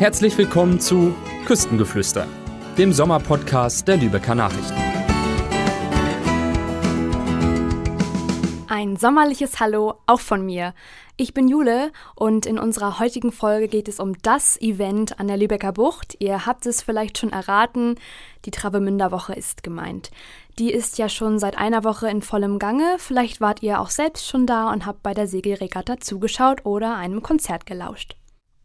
Herzlich willkommen zu Küstengeflüster, dem Sommerpodcast der Lübecker Nachrichten. Ein sommerliches Hallo auch von mir. Ich bin Jule und in unserer heutigen Folge geht es um das Event an der Lübecker Bucht. Ihr habt es vielleicht schon erraten, die Travemünder Woche ist gemeint. Die ist ja schon seit einer Woche in vollem Gange. Vielleicht wart ihr auch selbst schon da und habt bei der Segelregatta zugeschaut oder einem Konzert gelauscht.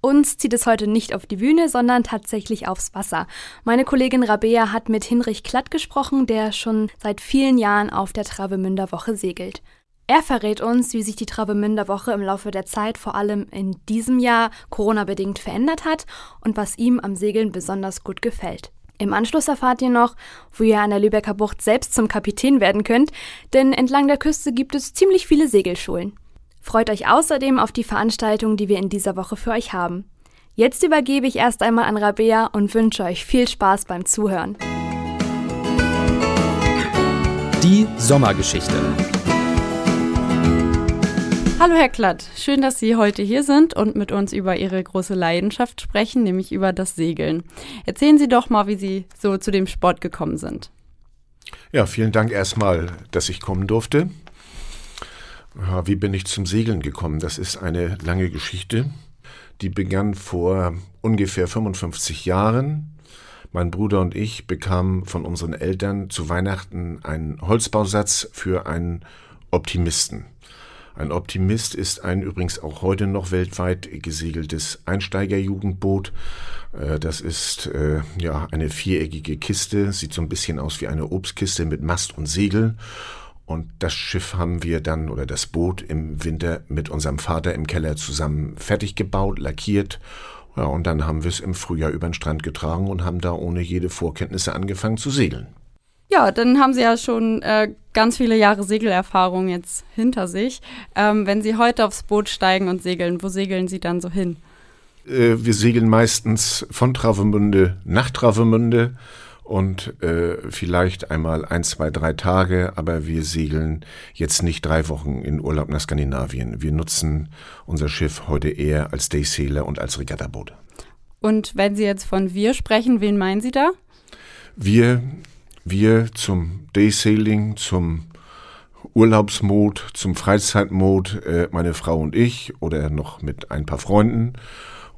Uns zieht es heute nicht auf die Bühne, sondern tatsächlich aufs Wasser. Meine Kollegin Rabea hat mit Hinrich Klatt gesprochen, der schon seit vielen Jahren auf der Travemünder Woche segelt. Er verrät uns, wie sich die Travemünder Woche im Laufe der Zeit vor allem in diesem Jahr Corona-bedingt verändert hat und was ihm am Segeln besonders gut gefällt. Im Anschluss erfahrt ihr noch, wo ihr an der Lübecker Bucht selbst zum Kapitän werden könnt, denn entlang der Küste gibt es ziemlich viele Segelschulen. Freut euch außerdem auf die Veranstaltungen, die wir in dieser Woche für euch haben. Jetzt übergebe ich erst einmal an Rabea und wünsche euch viel Spaß beim Zuhören. Die Sommergeschichte. Hallo Herr Klatt, schön, dass Sie heute hier sind und mit uns über Ihre große Leidenschaft sprechen, nämlich über das Segeln. Erzählen Sie doch mal, wie Sie so zu dem Sport gekommen sind. Ja, vielen Dank erstmal, dass ich kommen durfte. Wie bin ich zum Segeln gekommen? Das ist eine lange Geschichte. Die begann vor ungefähr 55 Jahren. Mein Bruder und ich bekamen von unseren Eltern zu Weihnachten einen Holzbausatz für einen Optimisten. Ein Optimist ist ein übrigens auch heute noch weltweit gesegeltes Einsteigerjugendboot. Äh, das ist äh, ja eine viereckige Kiste, sieht so ein bisschen aus wie eine Obstkiste mit Mast und Segel und das Schiff haben wir dann oder das Boot im Winter mit unserem Vater im Keller zusammen fertig gebaut, lackiert. Ja, und dann haben wir es im Frühjahr über den Strand getragen und haben da ohne jede Vorkenntnisse angefangen zu segeln. Ja, dann haben Sie ja schon äh, ganz viele Jahre Segelerfahrung jetzt hinter sich. Ähm, wenn Sie heute aufs Boot steigen und segeln, wo segeln Sie dann so hin? Äh, wir segeln meistens von Travemünde nach Travemünde und äh, vielleicht einmal ein, zwei, drei Tage, aber wir segeln jetzt nicht drei Wochen in Urlaub nach Skandinavien. Wir nutzen unser Schiff heute eher als Daysailer und als Regattaboot. Und wenn Sie jetzt von wir sprechen, wen meinen Sie da? Wir, wir zum Daysailing, zum Urlaubsmod, zum Freizeitmod, äh, meine Frau und ich oder noch mit ein paar Freunden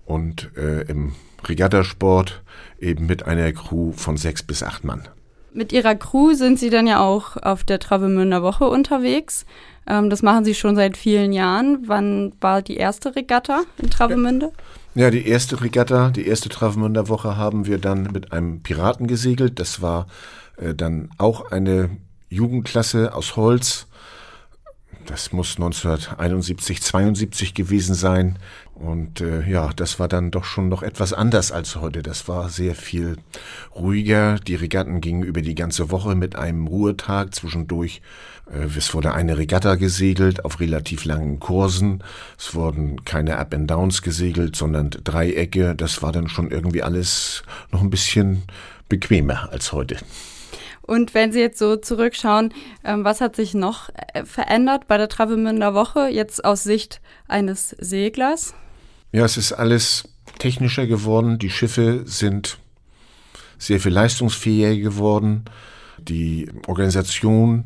und äh, im Regattasport eben mit einer Crew von sechs bis acht Mann. Mit Ihrer Crew sind Sie dann ja auch auf der Travemünder Woche unterwegs. Ähm, das machen Sie schon seit vielen Jahren. Wann war die erste Regatta in Travemünde? Ja, die erste Regatta, die erste Travemünder Woche haben wir dann mit einem Piraten gesegelt. Das war äh, dann auch eine Jugendklasse aus Holz. Das muss 1971, 72 gewesen sein. Und äh, ja, das war dann doch schon noch etwas anders als heute. Das war sehr viel ruhiger. Die Regatten gingen über die ganze Woche mit einem Ruhetag zwischendurch. Äh, es wurde eine Regatta gesegelt auf relativ langen Kursen. Es wurden keine Up-and-Downs gesegelt, sondern Dreiecke. Das war dann schon irgendwie alles noch ein bisschen bequemer als heute. Und wenn Sie jetzt so zurückschauen, ähm, was hat sich noch äh, verändert bei der Travemünder Woche, jetzt aus Sicht eines Seglers? Ja, es ist alles technischer geworden. Die Schiffe sind sehr viel leistungsfähiger geworden. Die Organisation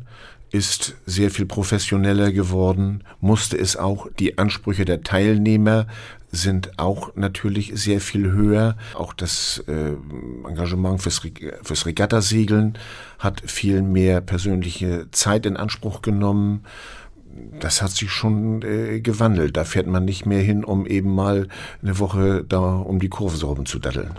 ist sehr viel professioneller geworden, musste es auch. Die Ansprüche der Teilnehmer sind auch natürlich sehr viel höher. Auch das äh, Engagement fürs, fürs Regattasegeln hat viel mehr persönliche Zeit in Anspruch genommen das hat sich schon äh, gewandelt. Da fährt man nicht mehr hin, um eben mal eine Woche da um die Kurve so zu daddeln.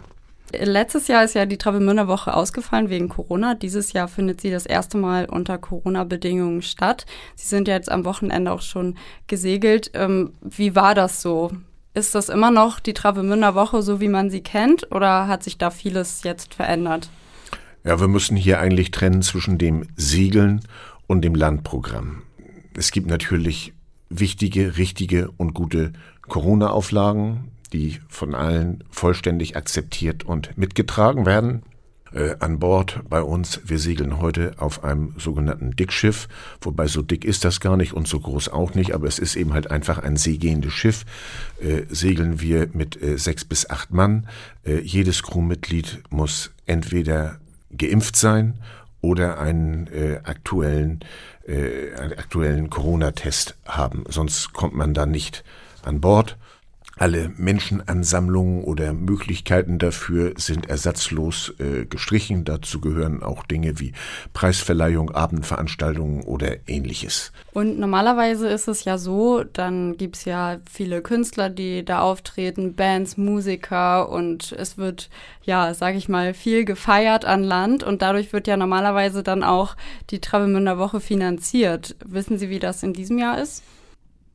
Letztes Jahr ist ja die Travemünder Woche ausgefallen wegen Corona. Dieses Jahr findet sie das erste Mal unter Corona-Bedingungen statt. Sie sind ja jetzt am Wochenende auch schon gesegelt. Ähm, wie war das so? Ist das immer noch die Travemünder Woche, so wie man sie kennt, oder hat sich da vieles jetzt verändert? Ja, wir müssen hier eigentlich trennen zwischen dem Segeln und dem Landprogramm es gibt natürlich wichtige, richtige und gute Corona-Auflagen, die von allen vollständig akzeptiert und mitgetragen werden. Äh, an Bord bei uns. Wir segeln heute auf einem sogenannten Dickschiff, wobei so dick ist das gar nicht und so groß auch nicht, aber es ist eben halt einfach ein seegehendes Schiff. Äh, segeln wir mit äh, sechs bis acht Mann. Äh, jedes Crewmitglied muss entweder geimpft sein oder einen äh, aktuellen, äh, einen aktuellen Corona-Test haben. Sonst kommt man da nicht an Bord. Alle Menschenansammlungen oder Möglichkeiten dafür sind ersatzlos äh, gestrichen. Dazu gehören auch Dinge wie Preisverleihung, Abendveranstaltungen oder ähnliches. Und normalerweise ist es ja so, dann gibt es ja viele Künstler, die da auftreten, Bands, Musiker und es wird, ja, sag ich mal, viel gefeiert an Land und dadurch wird ja normalerweise dann auch die Travemünder Woche finanziert. Wissen Sie, wie das in diesem Jahr ist?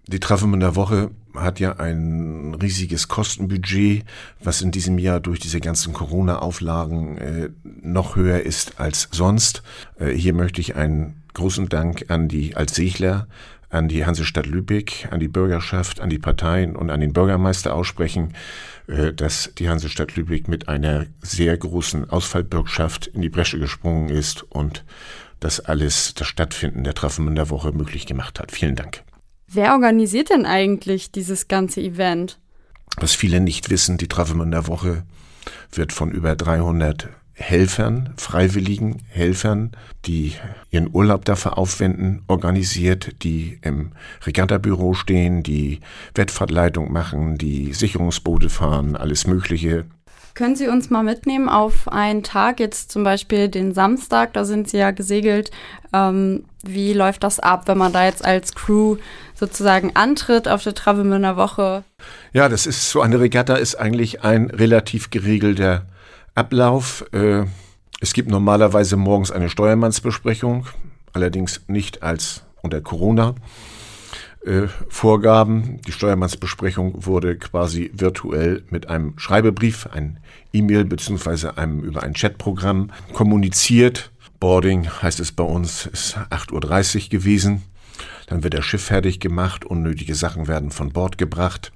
Die Travemünder Woche hat ja ein riesiges Kostenbudget, was in diesem Jahr durch diese ganzen Corona-Auflagen äh, noch höher ist als sonst. Äh, hier möchte ich einen großen Dank an die als Segler, an die Hansestadt Lübeck, an die Bürgerschaft, an die Parteien und an den Bürgermeister aussprechen, äh, dass die Hansestadt Lübeck mit einer sehr großen Ausfallbürgschaft in die Bresche gesprungen ist und das alles das Stattfinden der Travemünder Woche möglich gemacht hat. Vielen Dank. Wer organisiert denn eigentlich dieses ganze Event? Was viele nicht wissen, die Travemünder Woche wird von über 300 Helfern, freiwilligen Helfern, die ihren Urlaub dafür aufwenden, organisiert, die im Regattabüro stehen, die Wettfahrtleitung machen, die Sicherungsboote fahren, alles Mögliche. Können Sie uns mal mitnehmen auf einen Tag, jetzt zum Beispiel den Samstag, da sind Sie ja gesegelt. Ähm, wie läuft das ab, wenn man da jetzt als Crew sozusagen antritt auf der Travemünder Woche? Ja, das ist so eine Regatta ist eigentlich ein relativ geregelter Ablauf. Äh, es gibt normalerweise morgens eine Steuermannsbesprechung, allerdings nicht als unter Corona. Äh, Vorgaben. Die Steuermannsbesprechung wurde quasi virtuell mit einem Schreibebrief, ein E-Mail beziehungsweise einem über ein Chatprogramm kommuniziert. Boarding heißt es bei uns, ist 8.30 Uhr gewesen. Dann wird das Schiff fertig gemacht, unnötige Sachen werden von Bord gebracht.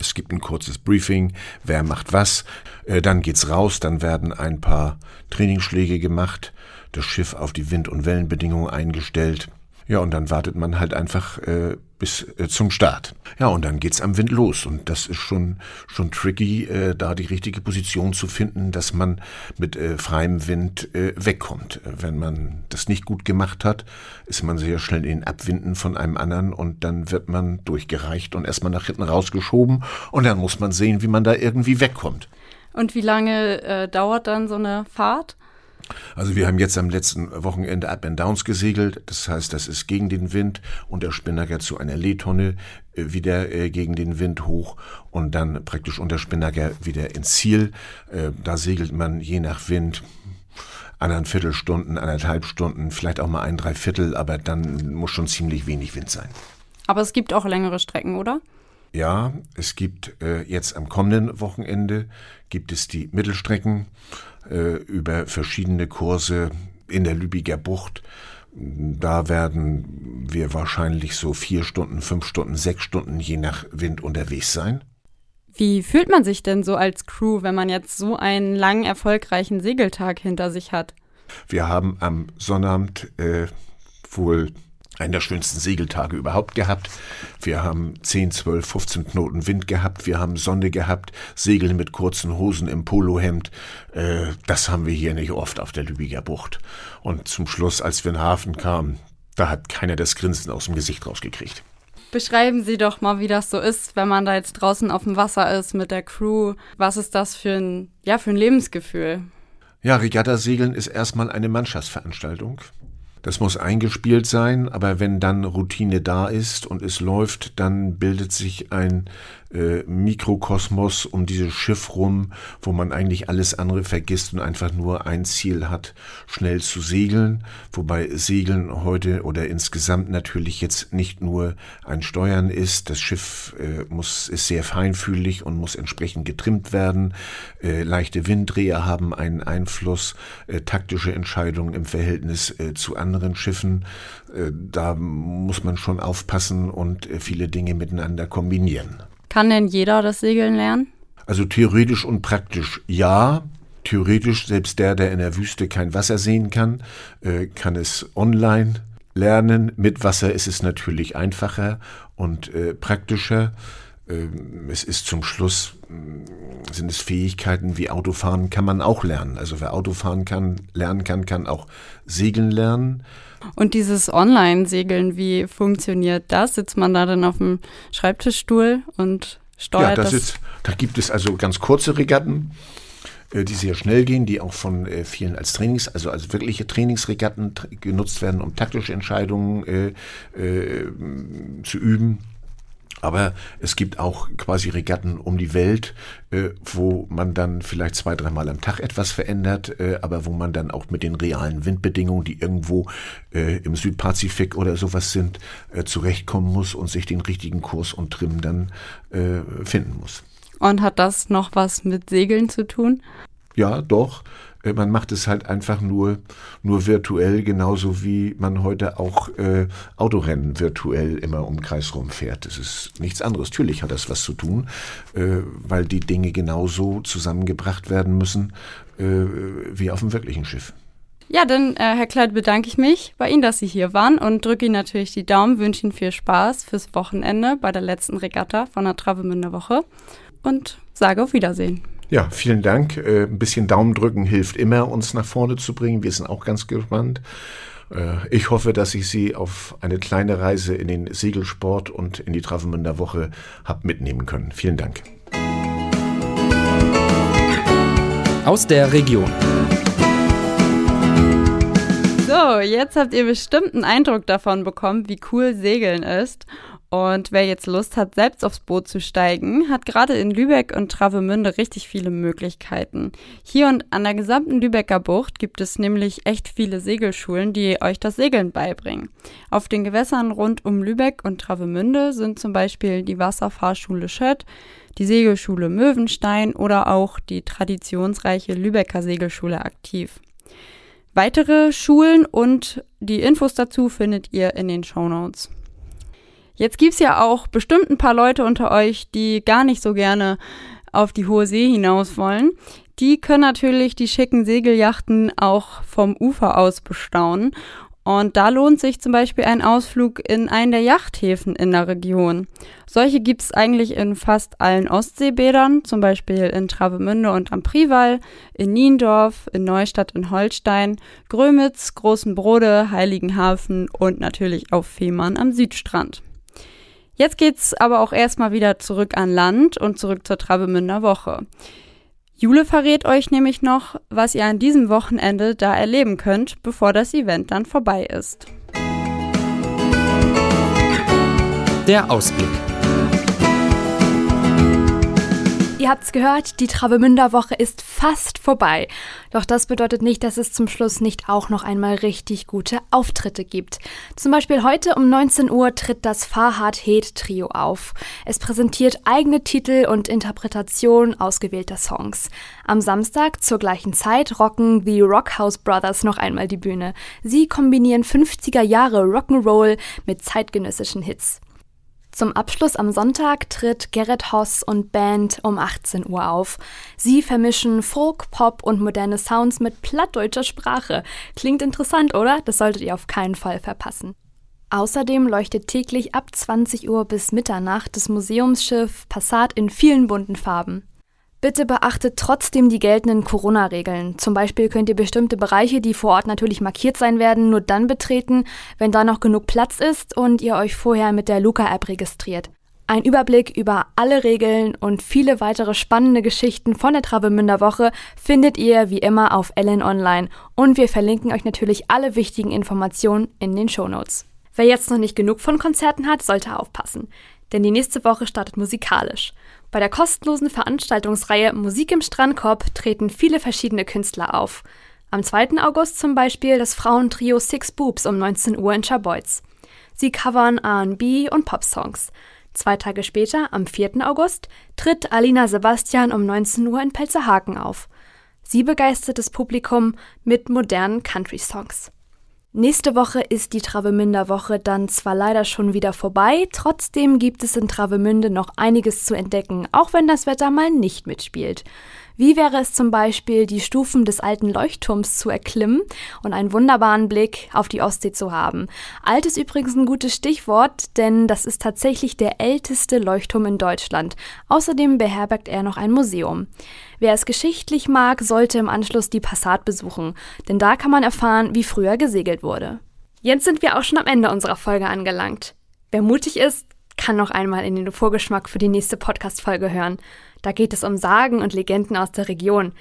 Es gibt ein kurzes Briefing, wer macht was. Äh, dann geht's raus, dann werden ein paar Trainingsschläge gemacht, das Schiff auf die Wind- und Wellenbedingungen eingestellt. Ja, und dann wartet man halt einfach äh, bis äh, zum Start. Ja, und dann geht's am Wind los. Und das ist schon, schon tricky, äh, da die richtige Position zu finden, dass man mit äh, freiem Wind äh, wegkommt. Wenn man das nicht gut gemacht hat, ist man sehr schnell in Abwinden von einem anderen und dann wird man durchgereicht und erstmal nach hinten rausgeschoben und dann muss man sehen, wie man da irgendwie wegkommt. Und wie lange äh, dauert dann so eine Fahrt? Also wir haben jetzt am letzten Wochenende Up and Downs gesegelt. Das heißt, das ist gegen den Wind und der Spinnaker zu einer Lehtonne äh, wieder äh, gegen den Wind hoch und dann praktisch unter Spinnaker wieder ins Ziel. Äh, da segelt man je nach Wind anderthalb Viertelstunden, anderthalb Stunden, vielleicht auch mal ein Dreiviertel, aber dann muss schon ziemlich wenig Wind sein. Aber es gibt auch längere Strecken, oder? Ja, es gibt äh, jetzt am kommenden Wochenende gibt es die Mittelstrecken äh, über verschiedene Kurse in der Lübecker Bucht. Da werden wir wahrscheinlich so vier Stunden, fünf Stunden, sechs Stunden je nach Wind unterwegs sein. Wie fühlt man sich denn so als Crew, wenn man jetzt so einen langen, erfolgreichen Segeltag hinter sich hat? Wir haben am Sonnabend äh, wohl einen der schönsten Segeltage überhaupt gehabt. Wir haben 10, 12, 15 Knoten Wind gehabt, wir haben Sonne gehabt, Segeln mit kurzen Hosen im Polohemd. Äh, das haben wir hier nicht oft auf der Lübecker Bucht. Und zum Schluss, als wir in den Hafen kamen, da hat keiner das Grinsen aus dem Gesicht rausgekriegt. Beschreiben Sie doch mal, wie das so ist, wenn man da jetzt draußen auf dem Wasser ist mit der Crew. Was ist das für ein, ja, für ein Lebensgefühl? Ja, Regattasegeln ist erstmal eine Mannschaftsveranstaltung. Das muss eingespielt sein, aber wenn dann Routine da ist und es läuft, dann bildet sich ein äh, Mikrokosmos um dieses Schiff rum, wo man eigentlich alles andere vergisst und einfach nur ein Ziel hat, schnell zu segeln. Wobei Segeln heute oder insgesamt natürlich jetzt nicht nur ein Steuern ist. Das Schiff äh, muss, ist sehr feinfühlig und muss entsprechend getrimmt werden. Äh, leichte Winddreher haben einen Einfluss, äh, taktische Entscheidungen im Verhältnis äh, zu anderen Schiffen. Da muss man schon aufpassen und viele Dinge miteinander kombinieren. Kann denn jeder das Segeln lernen? Also theoretisch und praktisch ja. theoretisch, selbst der, der in der Wüste kein Wasser sehen kann, äh, kann es online lernen. Mit Wasser ist es natürlich einfacher und äh, praktischer. Ähm, es ist zum Schluss, mm, sind es Fähigkeiten wie Autofahren kann man auch lernen. Also wer Autofahren kann, lernen kann, kann auch segeln lernen. Und dieses Online-Segeln, wie funktioniert das? Sitzt man da dann auf dem Schreibtischstuhl und steuert ja, das? das? Ist, da gibt es also ganz kurze Regatten äh, die sehr schnell gehen, die auch von äh, vielen als Trainings, also als wirkliche Trainingsregatten genutzt werden, um taktische Entscheidungen äh, äh, zu üben. Aber es gibt auch quasi Regatten um die Welt, äh, wo man dann vielleicht zwei, dreimal am Tag etwas verändert, äh, aber wo man dann auch mit den realen Windbedingungen, die irgendwo äh, im Südpazifik oder sowas sind, äh, zurechtkommen muss und sich den richtigen Kurs und Trim dann äh, finden muss. Und hat das noch was mit Segeln zu tun? Ja, doch. Äh, man macht es halt einfach nur, nur virtuell, genauso wie man heute auch äh, Autorennen virtuell immer um Kreis rum fährt. Das ist nichts anderes. Natürlich hat das was zu tun, äh, weil die Dinge genauso zusammengebracht werden müssen äh, wie auf dem wirklichen Schiff. Ja, dann, äh, Herr Kleid, bedanke ich mich bei Ihnen, dass Sie hier waren und drücke Ihnen natürlich die Daumen, wünsche Ihnen viel Spaß fürs Wochenende bei der letzten Regatta von der Travemünder Woche und sage auf Wiedersehen. Ja, vielen Dank. Äh, ein bisschen Daumen drücken hilft immer, uns nach vorne zu bringen. Wir sind auch ganz gespannt. Äh, ich hoffe, dass ich Sie auf eine kleine Reise in den Segelsport und in die Travemünder Woche habe mitnehmen können. Vielen Dank. Aus der Region. So, jetzt habt ihr bestimmt einen Eindruck davon bekommen, wie cool Segeln ist. Und wer jetzt Lust hat, selbst aufs Boot zu steigen, hat gerade in Lübeck und Travemünde richtig viele Möglichkeiten. Hier und an der gesamten Lübecker Bucht gibt es nämlich echt viele Segelschulen, die euch das Segeln beibringen. Auf den Gewässern rund um Lübeck und Travemünde sind zum Beispiel die Wasserfahrschule Schött, die Segelschule Möwenstein oder auch die traditionsreiche Lübecker Segelschule aktiv. Weitere Schulen und die Infos dazu findet ihr in den Show Notes. Jetzt gibt's ja auch bestimmt ein paar Leute unter euch, die gar nicht so gerne auf die hohe See hinaus wollen. Die können natürlich die schicken Segelyachten auch vom Ufer aus bestaunen. Und da lohnt sich zum Beispiel ein Ausflug in einen der Yachthäfen in der Region. Solche gibt's eigentlich in fast allen Ostseebädern, zum Beispiel in Travemünde und am Priwall, in Niendorf, in Neustadt in Holstein, Grömitz, Großen Brode, Heiligenhafen und natürlich auf Fehmarn am Südstrand. Jetzt geht's aber auch erstmal wieder zurück an Land und zurück zur Travemünder Woche. Jule verrät euch nämlich noch, was ihr an diesem Wochenende da erleben könnt, bevor das Event dann vorbei ist. Der Ausblick. Ihr habt's gehört, die Travemünder Woche ist fast vorbei. Doch das bedeutet nicht, dass es zum Schluss nicht auch noch einmal richtig gute Auftritte gibt. Zum Beispiel heute um 19 Uhr tritt das Farhad Heed Trio auf. Es präsentiert eigene Titel und Interpretationen ausgewählter Songs. Am Samstag zur gleichen Zeit rocken die Rockhouse Brothers noch einmal die Bühne. Sie kombinieren 50er Jahre Rock'n'Roll mit zeitgenössischen Hits. Zum Abschluss am Sonntag tritt Gerrit Hoss und Band um 18 Uhr auf. Sie vermischen Folk, Pop und moderne Sounds mit plattdeutscher Sprache. Klingt interessant, oder? Das solltet ihr auf keinen Fall verpassen. Außerdem leuchtet täglich ab 20 Uhr bis Mitternacht das Museumsschiff Passat in vielen bunten Farben. Bitte beachtet trotzdem die geltenden Corona-Regeln. Zum Beispiel könnt ihr bestimmte Bereiche, die vor Ort natürlich markiert sein werden, nur dann betreten, wenn da noch genug Platz ist und ihr euch vorher mit der Luca-App registriert. Ein Überblick über alle Regeln und viele weitere spannende Geschichten von der Travemünder Woche findet ihr wie immer auf Ellen Online und wir verlinken euch natürlich alle wichtigen Informationen in den Shownotes. Wer jetzt noch nicht genug von Konzerten hat, sollte aufpassen, denn die nächste Woche startet musikalisch. Bei der kostenlosen Veranstaltungsreihe Musik im Strandkorb treten viele verschiedene Künstler auf. Am 2. August zum Beispiel das Frauentrio Six Boobs um 19 Uhr in Scharbeutz. Sie covern R&B und Popsongs. Zwei Tage später, am 4. August, tritt Alina Sebastian um 19 Uhr in Pelzerhaken auf. Sie begeistert das Publikum mit modernen Country-Songs. Nächste Woche ist die Travemünder Woche dann zwar leider schon wieder vorbei, trotzdem gibt es in Travemünde noch einiges zu entdecken, auch wenn das Wetter mal nicht mitspielt. Wie wäre es zum Beispiel, die Stufen des alten Leuchtturms zu erklimmen und einen wunderbaren Blick auf die Ostsee zu haben? Alt ist übrigens ein gutes Stichwort, denn das ist tatsächlich der älteste Leuchtturm in Deutschland. Außerdem beherbergt er noch ein Museum. Wer es geschichtlich mag, sollte im Anschluss die Passat besuchen, denn da kann man erfahren, wie früher gesegelt wurde. Jetzt sind wir auch schon am Ende unserer Folge angelangt. Wer mutig ist, kann noch einmal in den Vorgeschmack für die nächste Podcast-Folge hören. Da geht es um Sagen und Legenden aus der Region.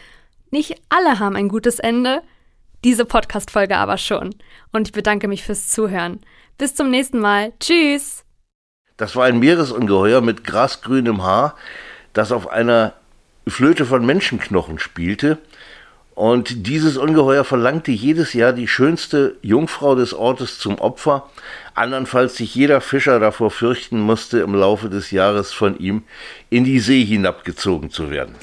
Nicht alle haben ein gutes Ende, diese Podcast-Folge aber schon. Und ich bedanke mich fürs Zuhören. Bis zum nächsten Mal. Tschüss! Das war ein Meeresungeheuer mit grasgrünem Haar, das auf einer Flöte von Menschenknochen spielte. Und dieses Ungeheuer verlangte jedes Jahr die schönste Jungfrau des Ortes zum Opfer, andernfalls sich jeder Fischer davor fürchten musste, im Laufe des Jahres von ihm in die See hinabgezogen zu werden.